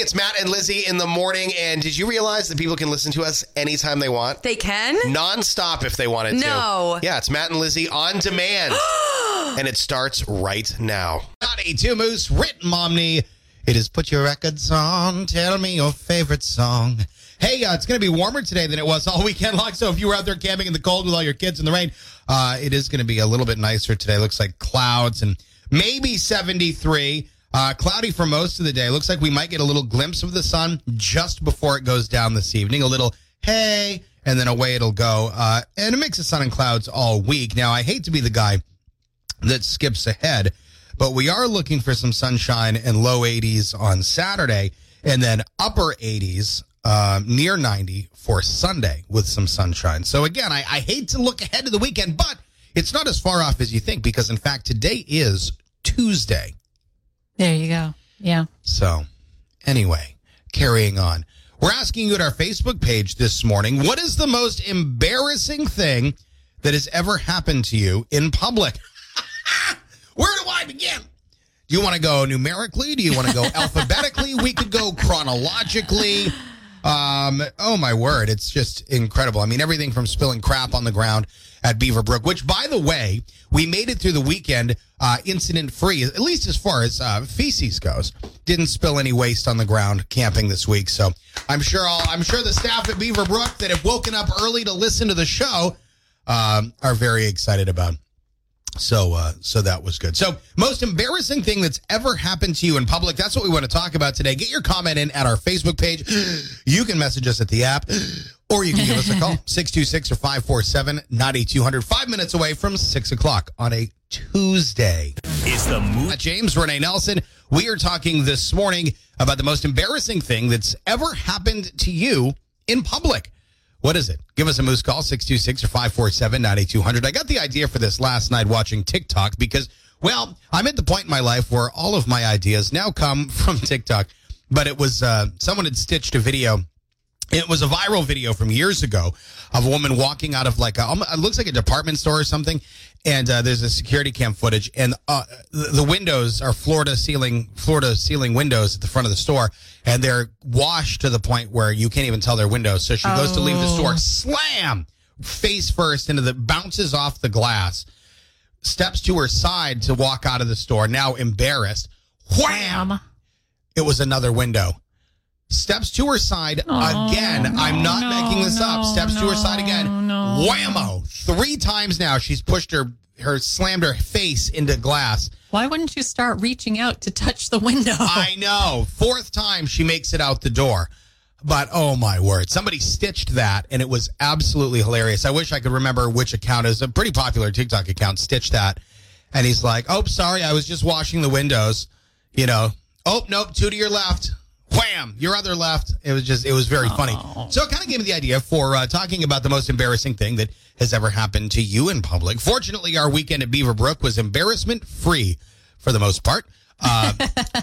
it's Matt and Lizzie in the morning. And did you realize that people can listen to us anytime they want? They can? Non-stop if they wanted to. No. Yeah, it's Matt and Lizzie on demand. and it starts right now. Two moose, written Momney. It is put your records on. Tell me your favorite song. Hey, uh, it's going to be warmer today than it was all weekend long. So if you were out there camping in the cold with all your kids in the rain, uh, it is going to be a little bit nicer today. Looks like clouds and maybe 73. Uh, cloudy for most of the day. Looks like we might get a little glimpse of the sun just before it goes down this evening. A little hey, and then away it'll go. Uh, and a mix of sun and clouds all week. Now, I hate to be the guy that skips ahead, but we are looking for some sunshine and low 80s on Saturday, and then upper 80s uh, near 90 for Sunday with some sunshine. So again, I, I hate to look ahead to the weekend, but it's not as far off as you think because in fact today is Tuesday. There you go. Yeah. So, anyway, carrying on. We're asking you at our Facebook page this morning what is the most embarrassing thing that has ever happened to you in public? Where do I begin? Do you want to go numerically? Do you want to go alphabetically? We could go chronologically. Um, oh my word, it's just incredible. I mean, everything from spilling crap on the ground at Beaverbrook, which, by the way, we made it through the weekend uh, incident free, at least as far as uh, feces goes. Didn't spill any waste on the ground camping this week, so I'm sure all, I'm sure the staff at Beaverbrook that have woken up early to listen to the show um, are very excited about. So, uh, so that was good. So, most embarrassing thing that's ever happened to you in public. That's what we want to talk about today. Get your comment in at our Facebook page. You can message us at the app, or you can give us a call 626 or 547 9200. Five minutes away from six o'clock on a Tuesday. It's the move. Uh, James Renee Nelson. We are talking this morning about the most embarrassing thing that's ever happened to you in public. What is it? Give us a moose call, 626 or 547 9200. I got the idea for this last night watching TikTok because, well, I'm at the point in my life where all of my ideas now come from TikTok. But it was, uh, someone had stitched a video. It was a viral video from years ago of a woman walking out of like a, it looks like a department store or something. And uh, there's a security cam footage, and uh, the, the windows are Florida ceiling, Florida ceiling windows at the front of the store, and they're washed to the point where you can't even tell they're windows. So she goes to leave the store, slam, face first into the bounces off the glass, steps to her side to walk out of the store. Now embarrassed, wham! It was another window. Steps to her side again. Oh, I'm not making this up. Steps to her side again. Whammo! Three times now she's pushed her her slammed her face into glass. Why wouldn't you start reaching out to touch the window? I know. Fourth time she makes it out the door. But oh my word, somebody stitched that and it was absolutely hilarious. I wish I could remember which account is a pretty popular TikTok account stitched that. And he's like, "Oh, sorry, I was just washing the windows." You know, "Oh, nope, two to your left." Wham! Your other left. It was just, it was very funny. So it kind of gave me the idea for uh, talking about the most embarrassing thing that has ever happened to you in public. Fortunately, our weekend at Beaverbrook was embarrassment free for the most part. Uh,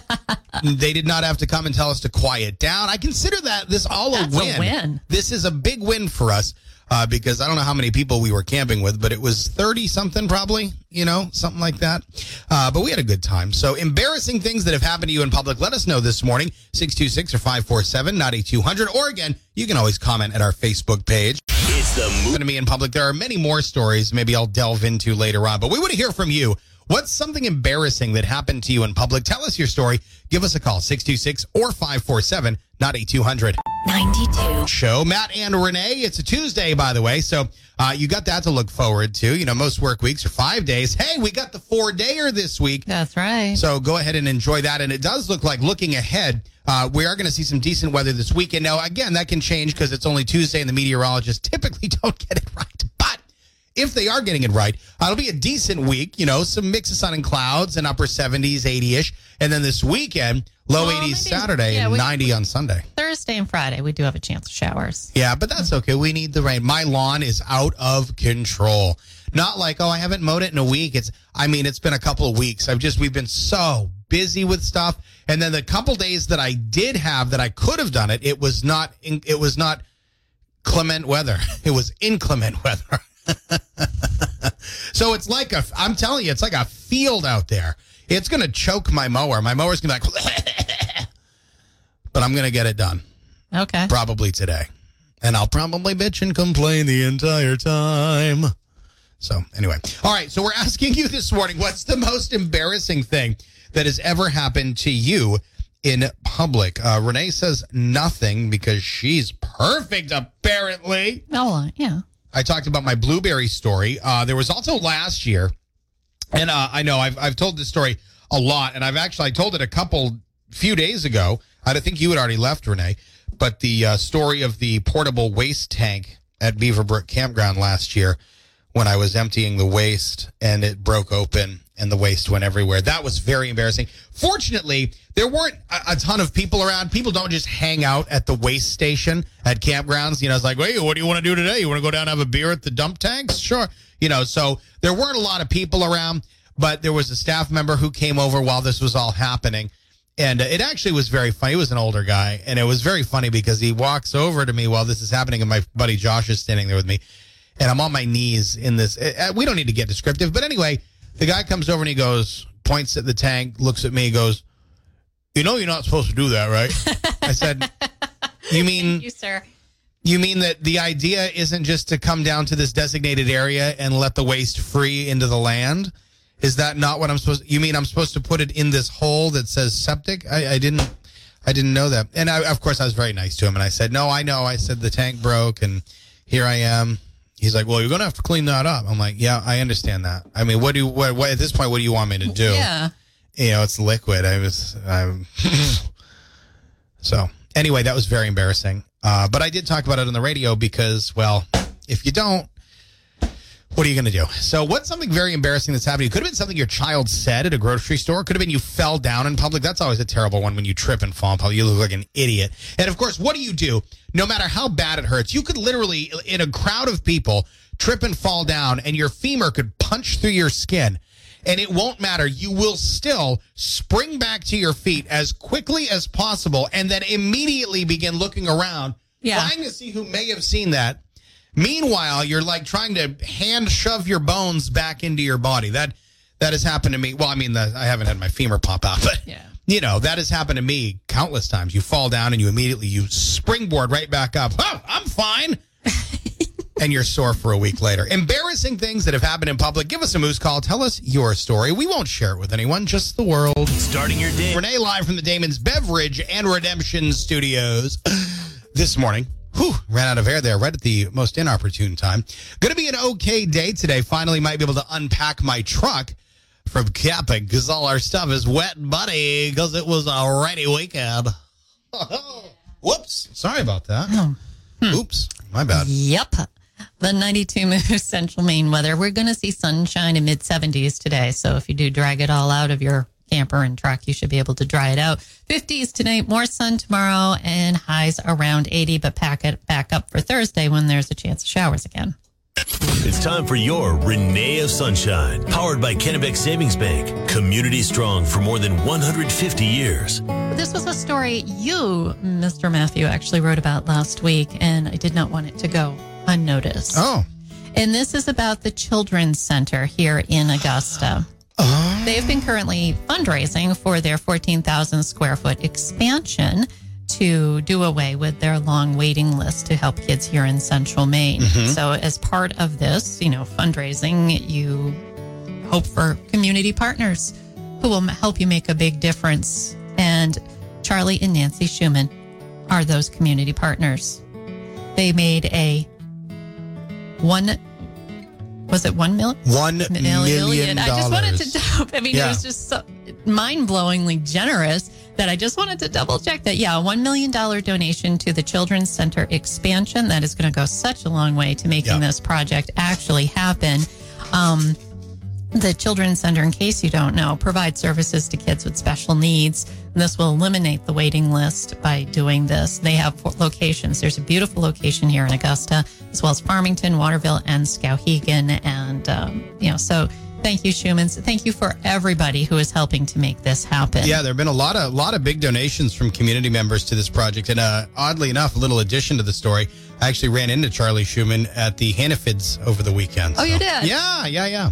they did not have to come and tell us to quiet down. I consider that this all That's a a win. win. This is a big win for us uh, because I don't know how many people we were camping with, but it was 30 something probably, you know, something like that. Uh, but we had a good time. So embarrassing things that have happened to you in public, let us know this morning, 626 or 547 9200. Or again, you can always comment at our Facebook page. It's the move. To me in public, there are many more stories maybe I'll delve into later on, but we want to hear from you. What's something embarrassing that happened to you in public? Tell us your story. Give us a call, 626 or 547 9200 92. show. Matt and Renee. It's a Tuesday, by the way. So uh, you got that to look forward to. You know, most work weeks are five days. Hey, we got the four dayer this week. That's right. So go ahead and enjoy that. And it does look like looking ahead, uh, we are going to see some decent weather this weekend. Now, again, that can change because it's only Tuesday and the meteorologists typically don't get it right. If they are getting it right, uh, it'll be a decent week. You know, some mix of sun and clouds and upper 70s, 80 ish. And then this weekend, low Well, 80s maybe- Saturday yeah, and we- 90 on Sunday. Thursday and Friday, we do have a chance of showers. Yeah, but that's okay. We need the rain. My lawn is out of control. Not like, oh, I haven't mowed it in a week. It's, I mean, it's been a couple of weeks. I've just, we've been so busy with stuff. And then the couple days that I did have that I could have done it, it was not, in, it was not clement weather. It was inclement weather. so it's like a, I'm telling you, it's like a field out there. It's going to choke my mower. My mower's going to be like, but I'm going to get it done Okay. probably today. And I'll probably bitch and complain the entire time. So, anyway. All right. So, we're asking you this morning what's the most embarrassing thing that has ever happened to you in public? Uh, Renee says nothing because she's perfect, apparently. Oh, yeah. I talked about my blueberry story. Uh, there was also last year, and uh, I know I've, I've told this story a lot, and I've actually I told it a couple few days ago. I think you had already left, Renee, but the uh, story of the portable waste tank at Beaverbrook Campground last year when I was emptying the waste and it broke open and the waste went everywhere. That was very embarrassing. Fortunately, there weren't a, a ton of people around. People don't just hang out at the waste station at campgrounds. You know, it's like, wait, what do you want to do today? You want to go down and have a beer at the dump tanks? Sure. You know, so there weren't a lot of people around, but there was a staff member who came over while this was all happening. And uh, it actually was very funny. He was an older guy, and it was very funny because he walks over to me while this is happening, and my buddy Josh is standing there with me, and I'm on my knees in this. Uh, we don't need to get descriptive, but anyway, the guy comes over and he goes, points at the tank, looks at me, goes, "You know, you're not supposed to do that, right?" I said, "You mean You, sir. you mean that the idea isn't just to come down to this designated area and let the waste free into the land? Is that not what I'm supposed? You mean I'm supposed to put it in this hole that says septic? I, I didn't, I didn't know that. And I, of course, I was very nice to him, and I said, "No, I know." I said the tank broke, and here I am. He's like, "Well, you're gonna have to clean that up." I'm like, "Yeah, I understand that. I mean, what do you, what, what at this point, what do you want me to do?" Yeah. you know, it's liquid. I was, I'm. so anyway, that was very embarrassing. Uh, but I did talk about it on the radio because, well, if you don't, what are you going to do? So, what's something very embarrassing that's happening? It could have been something your child said at a grocery store. Could have been you fell down in public. That's always a terrible one when you trip and fall in public. You look like an idiot. And of course, what do you do? No matter how bad it hurts, you could literally, in a crowd of people, trip and fall down, and your femur could punch through your skin. And it won't matter. You will still spring back to your feet as quickly as possible and then immediately begin looking around, Yeah. trying to see who may have seen that. Meanwhile, you're like trying to hand shove your bones back into your body. That that has happened to me. Well, I mean, the, I haven't had my femur pop out, but Yeah. you know that has happened to me countless times. You fall down and you immediately you springboard right back up. Oh, I'm fine. and you're sore for a week later. Embarrassing things that have happened in public. Give us a moose call. Tell us your story. We won't share it with anyone, just the world. Starting your day. Renee live from the Damon's Beverage and Redemption Studios this morning. Whew, ran out of air there right at the most inopportune time. Going to be an okay day today. Finally, might be able to unpack my truck from camping because all our stuff is wet and muddy because it was a rainy weekend. Whoops. Sorry about that. Oh, hmm. Oops. My bad. Yep. The 92 Moose Central Maine weather. We're going to see sunshine in mid 70s today. So if you do drag it all out of your camper and truck, you should be able to dry it out. 50s tonight, more sun tomorrow, and highs around 80, but pack it back up for Thursday when there's a chance of showers again. It's time for your Renee of Sunshine, powered by Kennebec Savings Bank. Community strong for more than 150 years. This was a story you, Mr. Matthew, actually wrote about last week, and I did not want it to go unnoticed. Oh. And this is about the Children's Center here in Augusta. Uh-huh. They've been currently fundraising for their 14,000 square foot expansion to do away with their long waiting list to help kids here in central Maine. Mm-hmm. So, as part of this, you know, fundraising, you hope for community partners who will help you make a big difference. And Charlie and Nancy Schumann are those community partners. They made a one, was it one million? One million I just wanted to. double- I mean, Yeah. it was just so mind-blowingly generous that I just wanted to double check that. Yeah, a one million dollar donation to the Children's Center expansion that is going to go such a long way to making Yeah. this project actually happen. Um, the Children's Center, in case you don't know, provides services to kids with special needs. And this will eliminate the waiting list by doing this. They have four locations. There's a beautiful location here in Augusta, as well as Farmington, Waterville, and Skowhegan. And, um, you know, so thank you, Schumans. Thank you for everybody who is helping to make this happen. Yeah, there have been a lot of lot of big donations from community members to this project, and uh, oddly enough, a little addition to the story. I actually ran into Charlie Schumann at the Hannaford's over the weekend. Oh, you did? Yeah, yeah, yeah.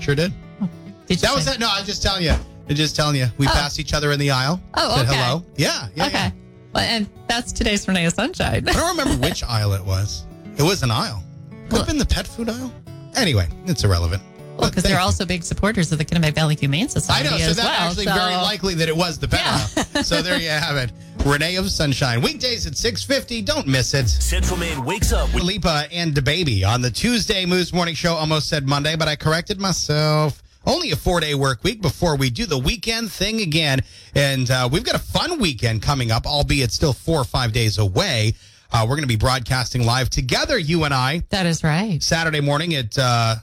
Sure did. Oh, did you That was say- it. No, I was just telling you. I'm just telling you. We oh. passed each other in the aisle. Oh, Said okay. hello. Yeah, yeah. Okay. Well, and that's today's Renee Sunshine. I don't remember which aisle it was. It was an aisle. Could have been the pet food aisle. Anyway, it's irrelevant. Well, because they're also big supporters of the Kennebec Valley Humane Society. I Society know, so as that's well. actually so- very likely that it was the pet Yeah. So there you have it. Renee of Sunshine. Weekdays at 650. Don't miss it. Central Maine wakes up with Lipa and DaBaby on the Tuesday Moose Morning Show. Almost said Monday, but I corrected myself. Only a four day work week before we do the weekend thing again. And uh, we've got a fun weekend coming up, albeit still four or five days away. Uh, we're going to be broadcasting live together, you and I, That is right. Saturday morning at uh,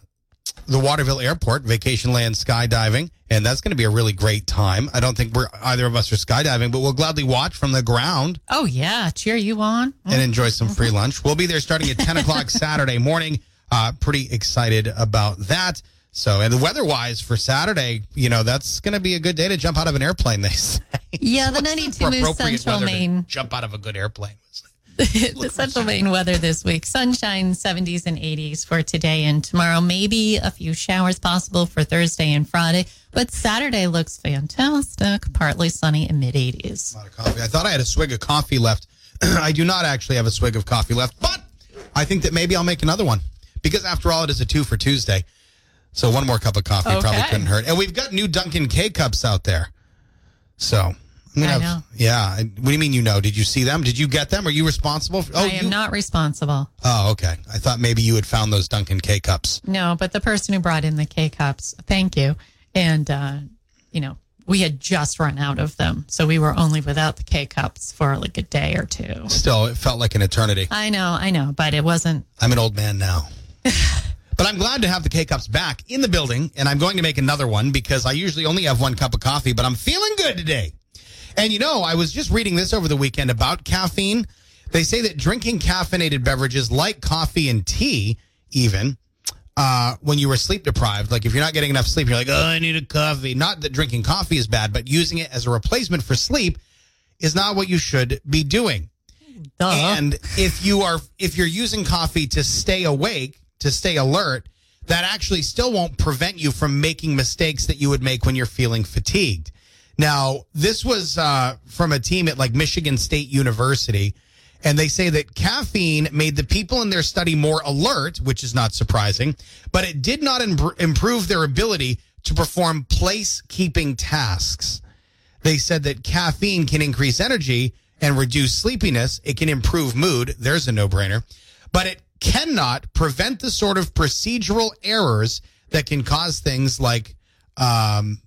the Waterville Airport, Vacationland Skydiving. And that's going to be a really great time. I don't think we're either of us are skydiving, but we'll gladly watch from the ground Oh, yeah. Cheer you on. and enjoy some free lunch. We'll be there starting at 10 o'clock Saturday morning. Uh, pretty excited about that. So, and the weather wise for Saturday, you know, that's going to be a good day to jump out of an airplane, they say. Yeah, the 92 Moose appropriate Central Maine. Jump out of a good airplane. the Central Maine weather this week. Sunshine, 70s and 80s for today and tomorrow. Maybe a few showers possible for Thursday and Friday, but Saturday looks fantastic. Partly sunny and mid 80s. A lot of coffee. I thought I had a swig of coffee left. I do not actually have a swig of coffee left, but I think that maybe I'll make another one because after all, it is a two for Tuesday. So one more cup of coffee probably couldn't hurt. And we've got new Dunkin' K cups out there. So I'm gonna I have, know. yeah. What do you mean you know? Did you see them? Did you get them? Are you responsible? For, oh, I am you- not responsible. Oh, okay. I thought maybe you had found those Dunkin' K cups. No, but the person who brought in the K cups, thank you. And, uh, you know, we had just run out of them. So we were only without the K cups for like a day or two. Still, it felt like an eternity. I know, I know, but it wasn't. I'm an old man now. but I'm glad to have the K cups back in the building, and I'm going to make another one because I usually only have one cup of coffee, but I'm feeling good today. And you know, I was just reading this over the weekend about caffeine. They say that drinking caffeinated beverages like coffee and tea, even uh, when you were sleep deprived, like if you're not getting enough sleep, you're like, oh, I need a coffee. Not that drinking coffee is bad, but using it as a replacement for sleep is not what you should be doing. Duh. And if you are if you're using coffee to stay awake, to stay alert, that actually still won't prevent you from making mistakes that you would make when you're feeling fatigued. Now, this was uh, from a team at like Michigan State University, and they say that caffeine made the people in their study more alert, which is not surprising, but it did not im- improve their ability to perform place keeping tasks. They said that caffeine can increase energy and reduce sleepiness. It can improve mood. There's a no brainer. But it cannot prevent the sort of procedural errors that can cause things like, um,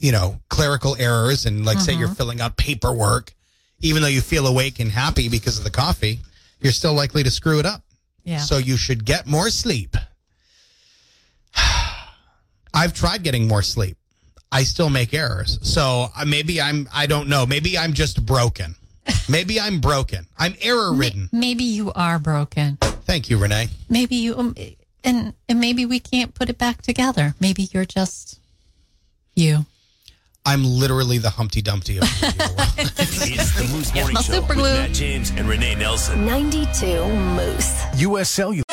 you know, clerical errors. And like, say you're filling out paperwork, even though you feel awake and happy because of the coffee, you're still likely to screw it up. yeah. So you should get more sleep. I've tried getting more sleep. I still make errors. So uh, maybe I'm, I don't know. Maybe I'm just broken. Maybe I'm broken. I'm error ridden. maybe you are broken. Thank you, Renee. Maybe you, um, and, and maybe we can't put it back together. Maybe you're just you. I'm literally the Humpty Dumpty of the video world. It's the Moose Morning my Show super with glue. Matt James and Renee Nelson. 92 Moose. U.S. Cellular.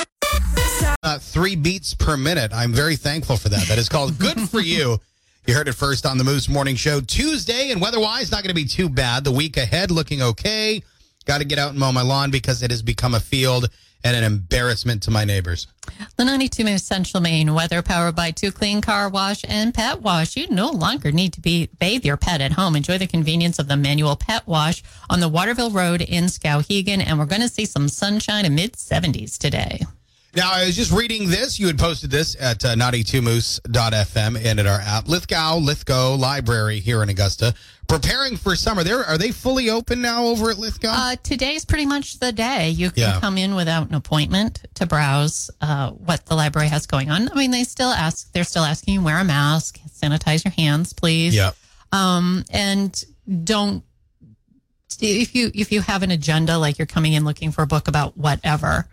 uh, three beats per minute. I'm very thankful for that. That is called Good for You. You heard it first on the Moose Morning Show Tuesday, and weather-wise, not going to be too bad. The week ahead looking okay. Got to get out and mow my lawn because it has become a field and an embarrassment to my neighbors. The 92 Minute Central Maine weather powered by Two Clean Car Wash and Pet Wash. You no longer need to be bathe your pet at home. Enjoy the convenience of the manual pet wash on the Waterville Road in Skowhegan. And we're going to see some sunshine in mid 70s today. Now, I was just reading this. You had posted this at uh, 92moose.fm and at our app. Lithgow, Lithgow Library here in Augusta. Preparing for summer. There Are they fully open now over at Lithgow? Uh, today's pretty much the day. You can Yeah. come in without an appointment to browse uh, what the library has going on. I mean, they still ask, they're still asking you wear a mask, sanitize your hands, please. yeah. um, and don't if you if you have an agenda like you're coming in looking for a book about whatever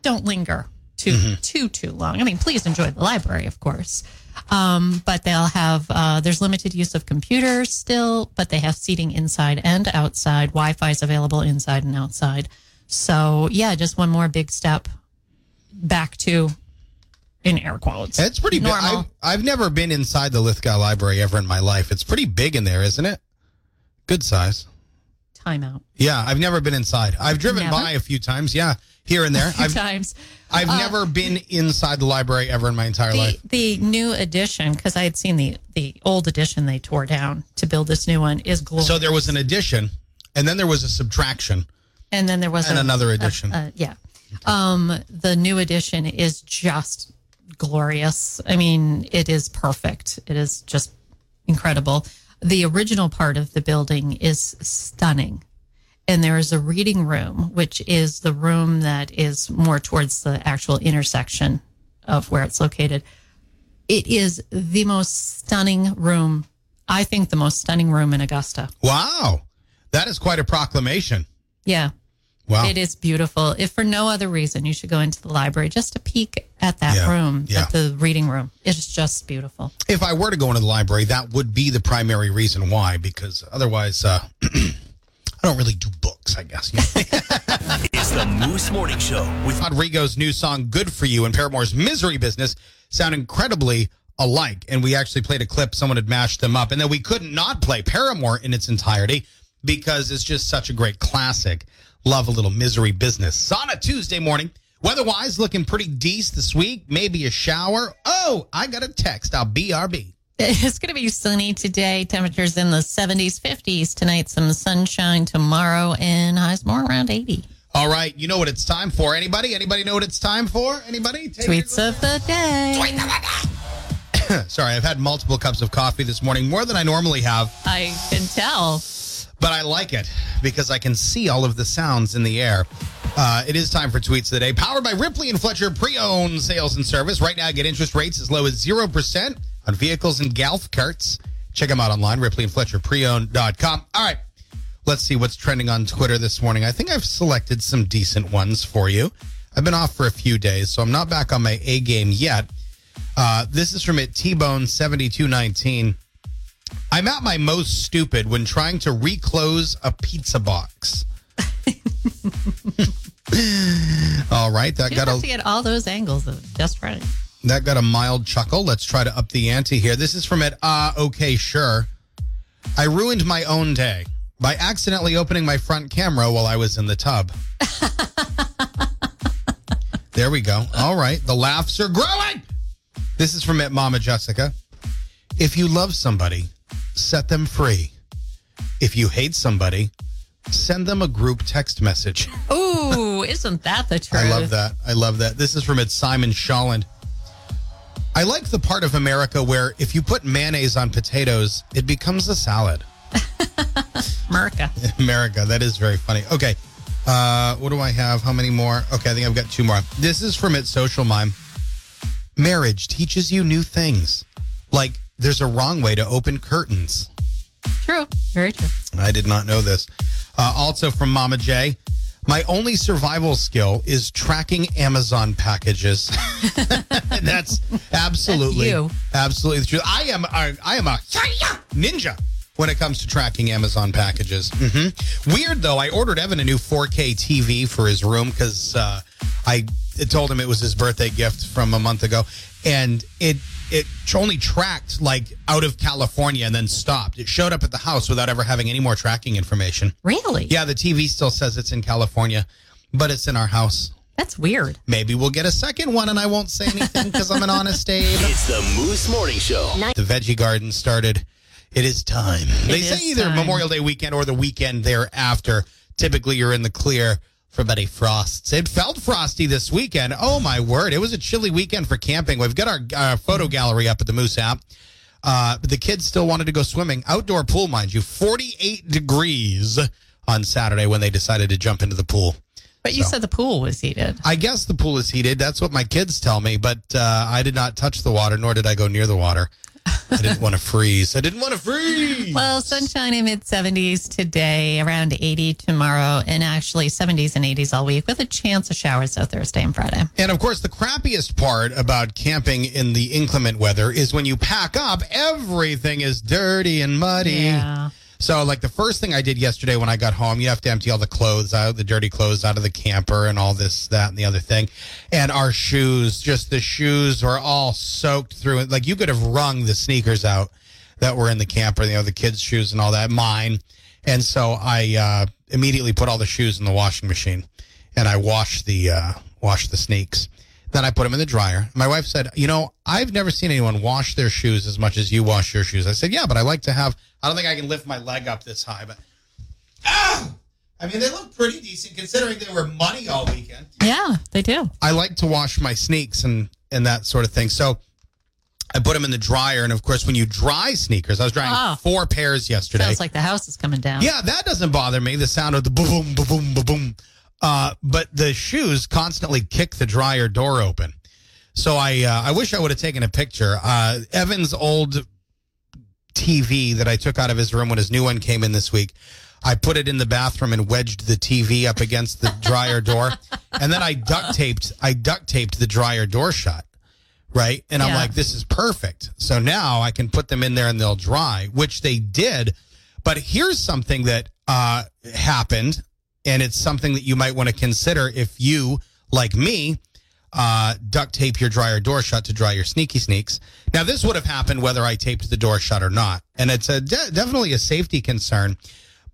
don't linger too too too long i mean please enjoy the library of course um, but they'll have uh, there's limited use of computers still but they have seating inside and outside wi-fi is available inside and outside so yeah just one more big step back to in air quotes It's pretty big. I've, I've never been inside the Lithgow Library ever in my life. It's pretty big in there, isn't it? Good size. Timeout. Yeah, I've never been inside. I've driven Never? by a few times. Yeah, here and there. Few I've times. I've Uh, never been inside the library ever in my entire The, life. the new edition, because I had seen the the old edition they tore down to build this new one, is glorious. So there was an addition, and then there was a subtraction. and then there was and a- another a- edition. a- yeah, um, the new edition is just glorious. I mean, it is perfect. It is just incredible. The original part of the building is stunning. And there is a reading room, which is the room that is more towards the actual intersection of where it's located. It is the most stunning room, I think, the most stunning room in Augusta. Wow, that is quite a proclamation. Yeah. Wow. It is beautiful. If for no other reason, you should go into the library just to peek at that Yeah, room, yeah. at the reading room. It's just beautiful. If I were to go into the library, that would be the primary reason why, because otherwise, uh, I don't really do books, I guess. It's the Moose Morning Show with Rodrigo's new song, Good For You, and Paramore's Misery Business sound incredibly alike. And we actually played a clip, someone had mashed them up. And then we couldn't not play Paramore in its entirety because it's just such a great classic. Love a little Misery Business. On a Tuesday morning, weather-wise, looking pretty decent this week. Maybe a shower. Oh, I got a text. I'll BRB. It's going to be sunny today. Temperatures in the 70s, 50s. Tonight, some sunshine tomorrow, and highs more around 80. All right, you know what it's time for. Anybody? Anybody know what it's time for? Anybody? Take. Tweets of the day. Sorry, I've had multiple cups of coffee this morning, more than I normally have. I can tell. But I like it because I can see all of the sounds in the air. Uh, it is time for tweets of the day, powered by Ripley and Fletcher pre-owned sales and service. Right now, get interest rates as low as zero percent on vehicles and golf carts. Check them out online, Ripley and Fletcher pre-owned.com. All right, let's see what's trending on Twitter this morning. I think I've selected some decent ones for you. I've been off for a few days, so I'm not back on my A game yet. Uh, this is from it T-Bone 7219. I'm at my most stupid when trying to reclose a pizza box. All right, that You got have a to get all those angles of just right. that got a mild chuckle. Let's try to up the ante here. This is from it. Ah, okay, sure. I ruined my own day by accidentally opening my front camera while I was in the tub. there we go. All right, the laughs are growing. This is from it, Mama Jessica. If you love somebody, set them free. If you hate somebody, send them a group text message. Ooh, isn't that the truth? I love that. I love that. This is from it, Simon Sholland. I like the part of America where if you put mayonnaise on potatoes, it becomes a salad. America. America, that is very funny. Okay, uh, what do I have? How many more? Okay, I think I've got two more. This is from it, Social Mime. Marriage teaches you new things, like there's a wrong way to open curtains. True. Very true. I did not know this. Uh, also from Mama J. My only survival skill is tracking Amazon packages. That's absolutely, That's absolutely the truth. I am, I am a ninja when it comes to tracking Amazon packages. hmm Weird though. I ordered Evan a new 4K TV for his room because uh, I told him it was his birthday gift from a month ago, and it it only tracked like out of California and then stopped. It showed up at the house without ever having any more tracking information. Really? Yeah, the TV still says it's in California, but it's in our house. That's weird. Maybe we'll get a second one and I won't say anything because I'm an honest Abe. It's the Moose Morning Show. The veggie garden started. It is time. they is say either time. Memorial Day weekend or the weekend thereafter. Typically, you're in the clear for Betty Frosts. It felt frosty this weekend. Oh my word! It was a chilly weekend for camping. We've got our uh, photo gallery up at the Moose app. Uh, but the kids still wanted to go swimming. Outdoor pool, mind you, 48 degrees on Saturday when they decided to jump into the pool. But you So. said the pool was heated. I guess the pool is heated. That's what my kids tell me, but uh, I did not touch the water, nor did I go near the water. I didn't want to freeze. I didn't want to freeze. Well, sunshine in mid 70s today, around 80 tomorrow, and actually 70s and 80s all week with a chance of showers out Thursday and Friday. And of course, the crappiest part about camping in the inclement weather is when you pack up, everything is dirty and muddy. Yeah. So, like the first thing I did yesterday when I got home, you have to empty all the clothes out, the dirty clothes out of the camper, and all this, that, and the other thing. And our shoes, just the shoes were all soaked through. Like you could have wrung the sneakers out that were in the camper, you know, the kids' shoes and all that, mine. And so I uh, immediately put all the shoes in the washing machine, and I washed the uh, washed the sneaks. Then I put them in the dryer. My wife said, "You know, I've never seen anyone wash their shoes as much as you wash your shoes." I said, "Yeah, but I like to have. I don't think I can lift my leg up this high, but ah, I mean, they look pretty decent considering they were muddy all weekend. Yeah, they do. I like to wash my sneaks and and that sort of thing. So I put them in the dryer, and of course, when you dry sneakers, I was drying Oh. four pairs yesterday. Sounds like the house is coming down. Yeah, that doesn't bother me. The sound of the boom, boom, boom, boom, boom. Uh, but the shoes constantly kick the dryer door open. So I, uh, I wish I would have taken a picture. Uh, Evan's old TV that I took out of his room when his new one came in this week. I put it in the bathroom and wedged the TV up against the dryer door, and then I duct taped. I duct taped the dryer door shut right? And I'm like, this is perfect. So now I can put them in there and they'll dry, which they did. But here's something that uh, happened, and it's something that you might want to consider if you, like me, uh, duct tape your dryer door shut to dry your sneaky sneaks. Now, this would have happened whether I taped the door shut or not, and it's a de- definitely a safety concern.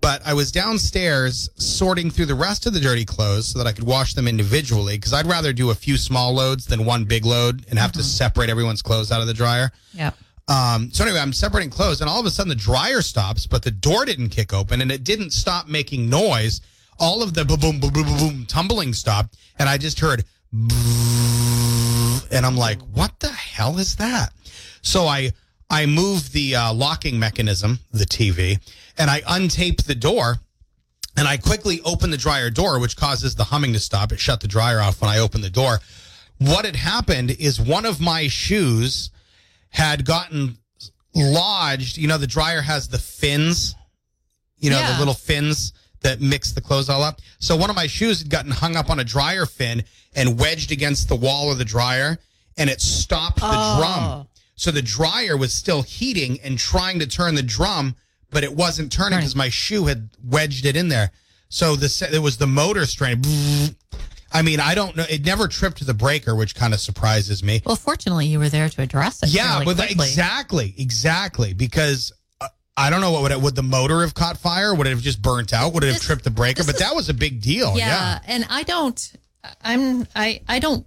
But I was downstairs sorting through the rest of the dirty clothes so that I could wash them individually because I'd rather do a few small loads than one big load and have to separate everyone's clothes out of the dryer. Yeah. Um, so anyway, I'm separating clothes, and all of a sudden the dryer stops, but the door didn't kick open, and it didn't stop making noise. All of the boom, boom, boom, boom, boom, boom tumbling stopped, and I just heard, and I'm like, "What the hell is that?" So I I move the uh, locking mechanism, the TV, and I untape the door, and I quickly open the dryer door, which causes the humming to stop. It shut the dryer off when I opened the door. What had happened is one of my shoes had gotten lodged. You know, the dryer has the fins, you know, Yeah. the little fins that mix the clothes all up. So one of my shoes had gotten hung up on a dryer fin and wedged against the wall of the dryer, and it stopped the Oh. drum. So the dryer was still heating and trying to turn the drum, but it wasn't turning Right. because my shoe had wedged it in there. So the it was the motor strain. I mean, I don't know. It never tripped the breaker, which kind of surprises me. Well, fortunately, you were there to address it. Yeah, really but quickly. exactly, exactly. Because I don't know what would it, would the motor have caught fire? Would it have just burnt out? Would it have This- tripped the breaker? But is- that was a big deal. yeah, Yeah. and I don't. I'm. I. I don't.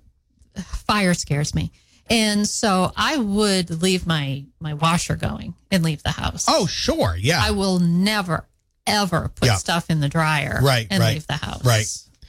Fire scares me, and so I would leave my my washer going and leave the house. Oh, sure. Yeah. I will never ever put Yeah. stuff in the dryer Right, and right, leave the house. right.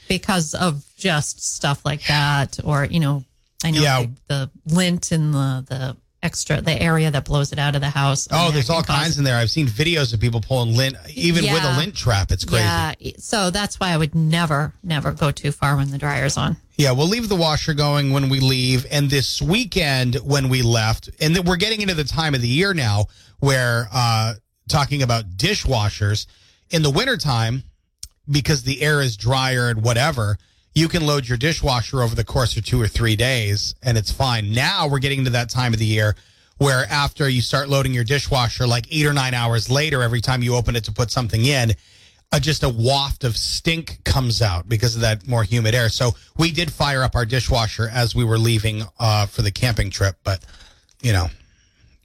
Because of just stuff like that or you know, I know Yeah. like the lint in the the extra the area that blows it out of the house. oh, there's all kinds in there. I've seen videos of people pulling lint, even with a lint trap. It's crazy. Yeah. So that's why I would never, never go too far when the dryer's on. Yeah, we'll leave the washer going when we leave. And this weekend, when we left, and we're getting into the time of the year now where uh, talking about dishwashers in the wintertime, because the air is drier and whatever, you can load your dishwasher over the course of two or three days and it's fine. Now we're getting to that time of the year where after you start loading your dishwasher, like eight or nine hours later, every time you open it to put something in, uh, just a waft of stink comes out because of that more humid air. So we did fire up our dishwasher as we were leaving uh, for the camping trip, but you know,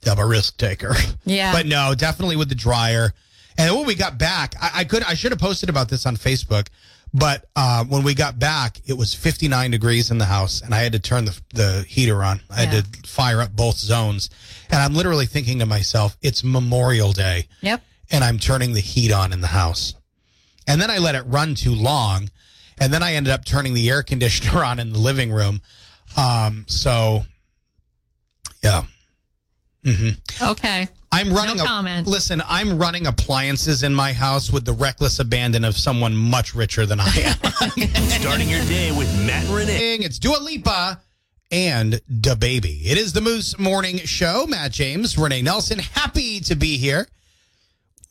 I'm a risk taker. Yeah. But no, definitely with the dryer. And when we got back, I, I could I should have posted about this on Facebook, but uh, when we got back, it was 59 degrees in the house, and I had to turn the the heater on. I had to fire up both zones, and I'm literally thinking to myself, it's Memorial Day Yep. and I'm turning the heat on in the house. And then I let it run too long. And then I ended up turning the air conditioner on in the living room. Um, so, yeah. Mm-hmm. Okay. I'm running No a, comment. listen, I'm running appliances in my house with the reckless abandon of someone much richer than I am. Starting your day with Matt and Renee. it's Dua Lipa and Da Baby. It is the Moose Morning Show. Matt James, Renee Nelson, happy to be here.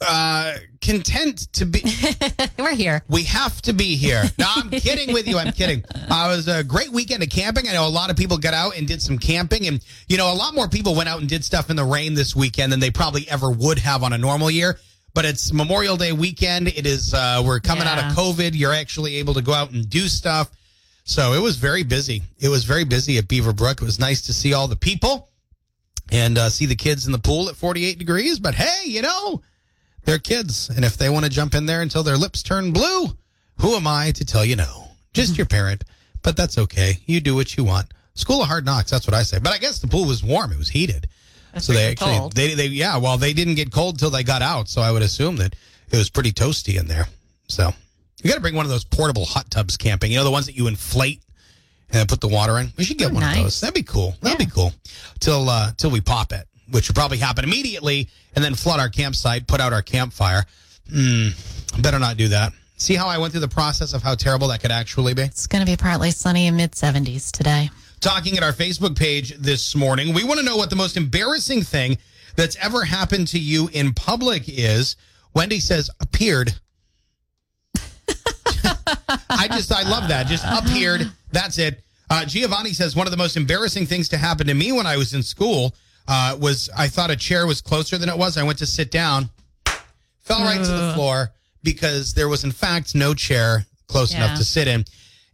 Uh, content to be. We're here. We have to be here. No, I'm kidding with you. I'm kidding. Uh, it was a great weekend of camping. I know a lot of people got out and did some camping, and you know, a lot more people went out and did stuff in the rain this weekend than they probably ever would have on a normal year. But it's Memorial Day weekend. It is. Uh, we're coming out of COVID. You're actually able to go out and do stuff. So it was very busy. It was very busy at Beaver Brook. It was nice to see all the people and uh, see the kids in the pool at 48 degrees. But hey, you know, They're kids. And if they want to jump in there until their lips turn blue, who am I to tell you no? Just your parent. But that's okay. You do what you want. School of hard knocks. That's what I say. But I guess the pool was warm. It was heated. That's so they actually, cold. they, they, yeah, well, they didn't get cold till they got out. So I would assume that it was pretty toasty in there. So you got to bring one of those portable hot tubs camping. You know, the ones that you inflate and then put the water in. We should get Oh, one of those. That'd be cool. That'd Yeah. be cool. Till uh, till we pop it, which would probably happen immediately, and then flood our campsite, put out our campfire. Hmm. Better not do that. See how I went through the process of how terrible that could actually be. It's going to be partly sunny in mid 70s today. Talking at our Facebook page this morning, we want to know what the most embarrassing thing that's ever happened to you in public is. Wendy says appeared. I just I love that. Just appeared. That's it. Uh, Giovanni says one of the most embarrassing things to happen to me when I was in school uh, was I thought a chair was closer than it was. I went to sit down, fell right to the floor because there was in fact no chair close Yeah. enough to sit in.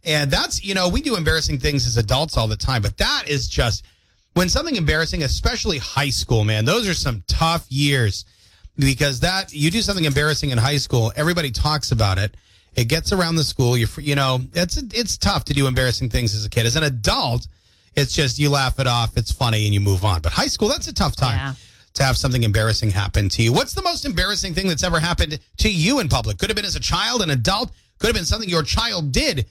And that's you know we do embarrassing things as adults all the time, but that is just when something embarrassing, especially high school, man. Those are some tough years because that you do something embarrassing in high school, everybody talks about it. It gets around the school. You you know it's it's tough to do embarrassing things as a kid. As an adult, it's just you laugh it off. It's funny and you move on. But high school, that's a tough time Yeah. to have something embarrassing happen to you. What's the most embarrassing thing that's ever happened to you in public? Could have been as a child, an adult. Could have been something your child did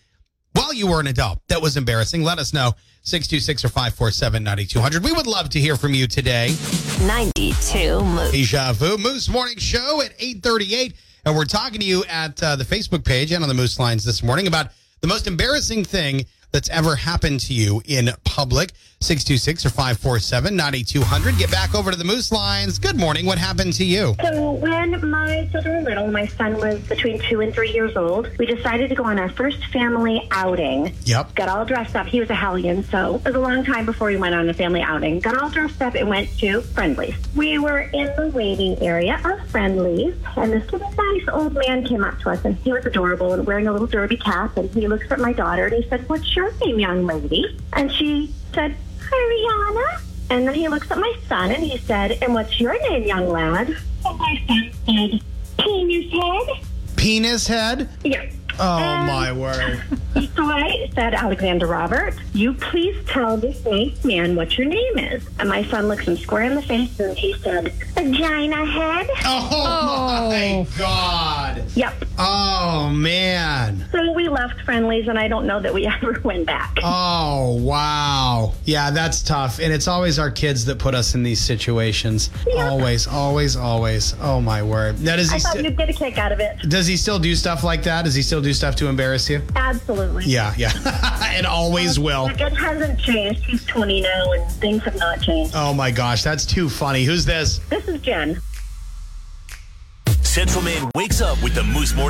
while you were an adult that was embarrassing. Let us know. 626 or 547 9200. We would love to hear from you today. 92 Moose. Deja Vu Moose Morning Show at 838. And we're talking to you at uh, the Facebook page and on the Moose Lines this morning about the most embarrassing thing that's ever happened to you in public. 626 or 547 9200. Get back over to the Moose Lines. Good morning. What happened to you? So when my children were little, my son was between two and three years old, we decided to go on our first family outing. Yep. Got all dressed up. He was a hellion, so it was a long time before we went on a family outing. Got all dressed up and went to Friendly's. We were in the waiting area of Friendly's, and this little nice old man came up to us, and he was adorable and wearing a little derby cap. And he looks at my daughter and he said, "What's your name, young lady?" And she said, Hi, Rihanna. And then he looks at my son and he said, "And what's your name, young lad?" And my son said, "Penis head." Penis head? Yeah. Oh, Um, my word. So I said, Alexander Robert, you please tell this nice man what your name is. And my son looks him square in the face and he said, Vagina head. Oh, my God. Yep. Oh, man. So we left Friendlies and I don't know that we ever went back. Oh, wow. Yeah, that's tough. And it's always our kids that put us in these situations. Yeah. Always, always, always. Oh, my word. Now, does he, I thought sti- you'd get a kick out of it. does he still do stuff like that? Does he still do stuff to embarrass you? Absolutely. Yeah, yeah. and always will. Like it hasn't changed. He's 20 now and things have not changed. Oh, my gosh. That's too funny. Who's this? This is Jen. Central Maine wakes up with the Moose Morning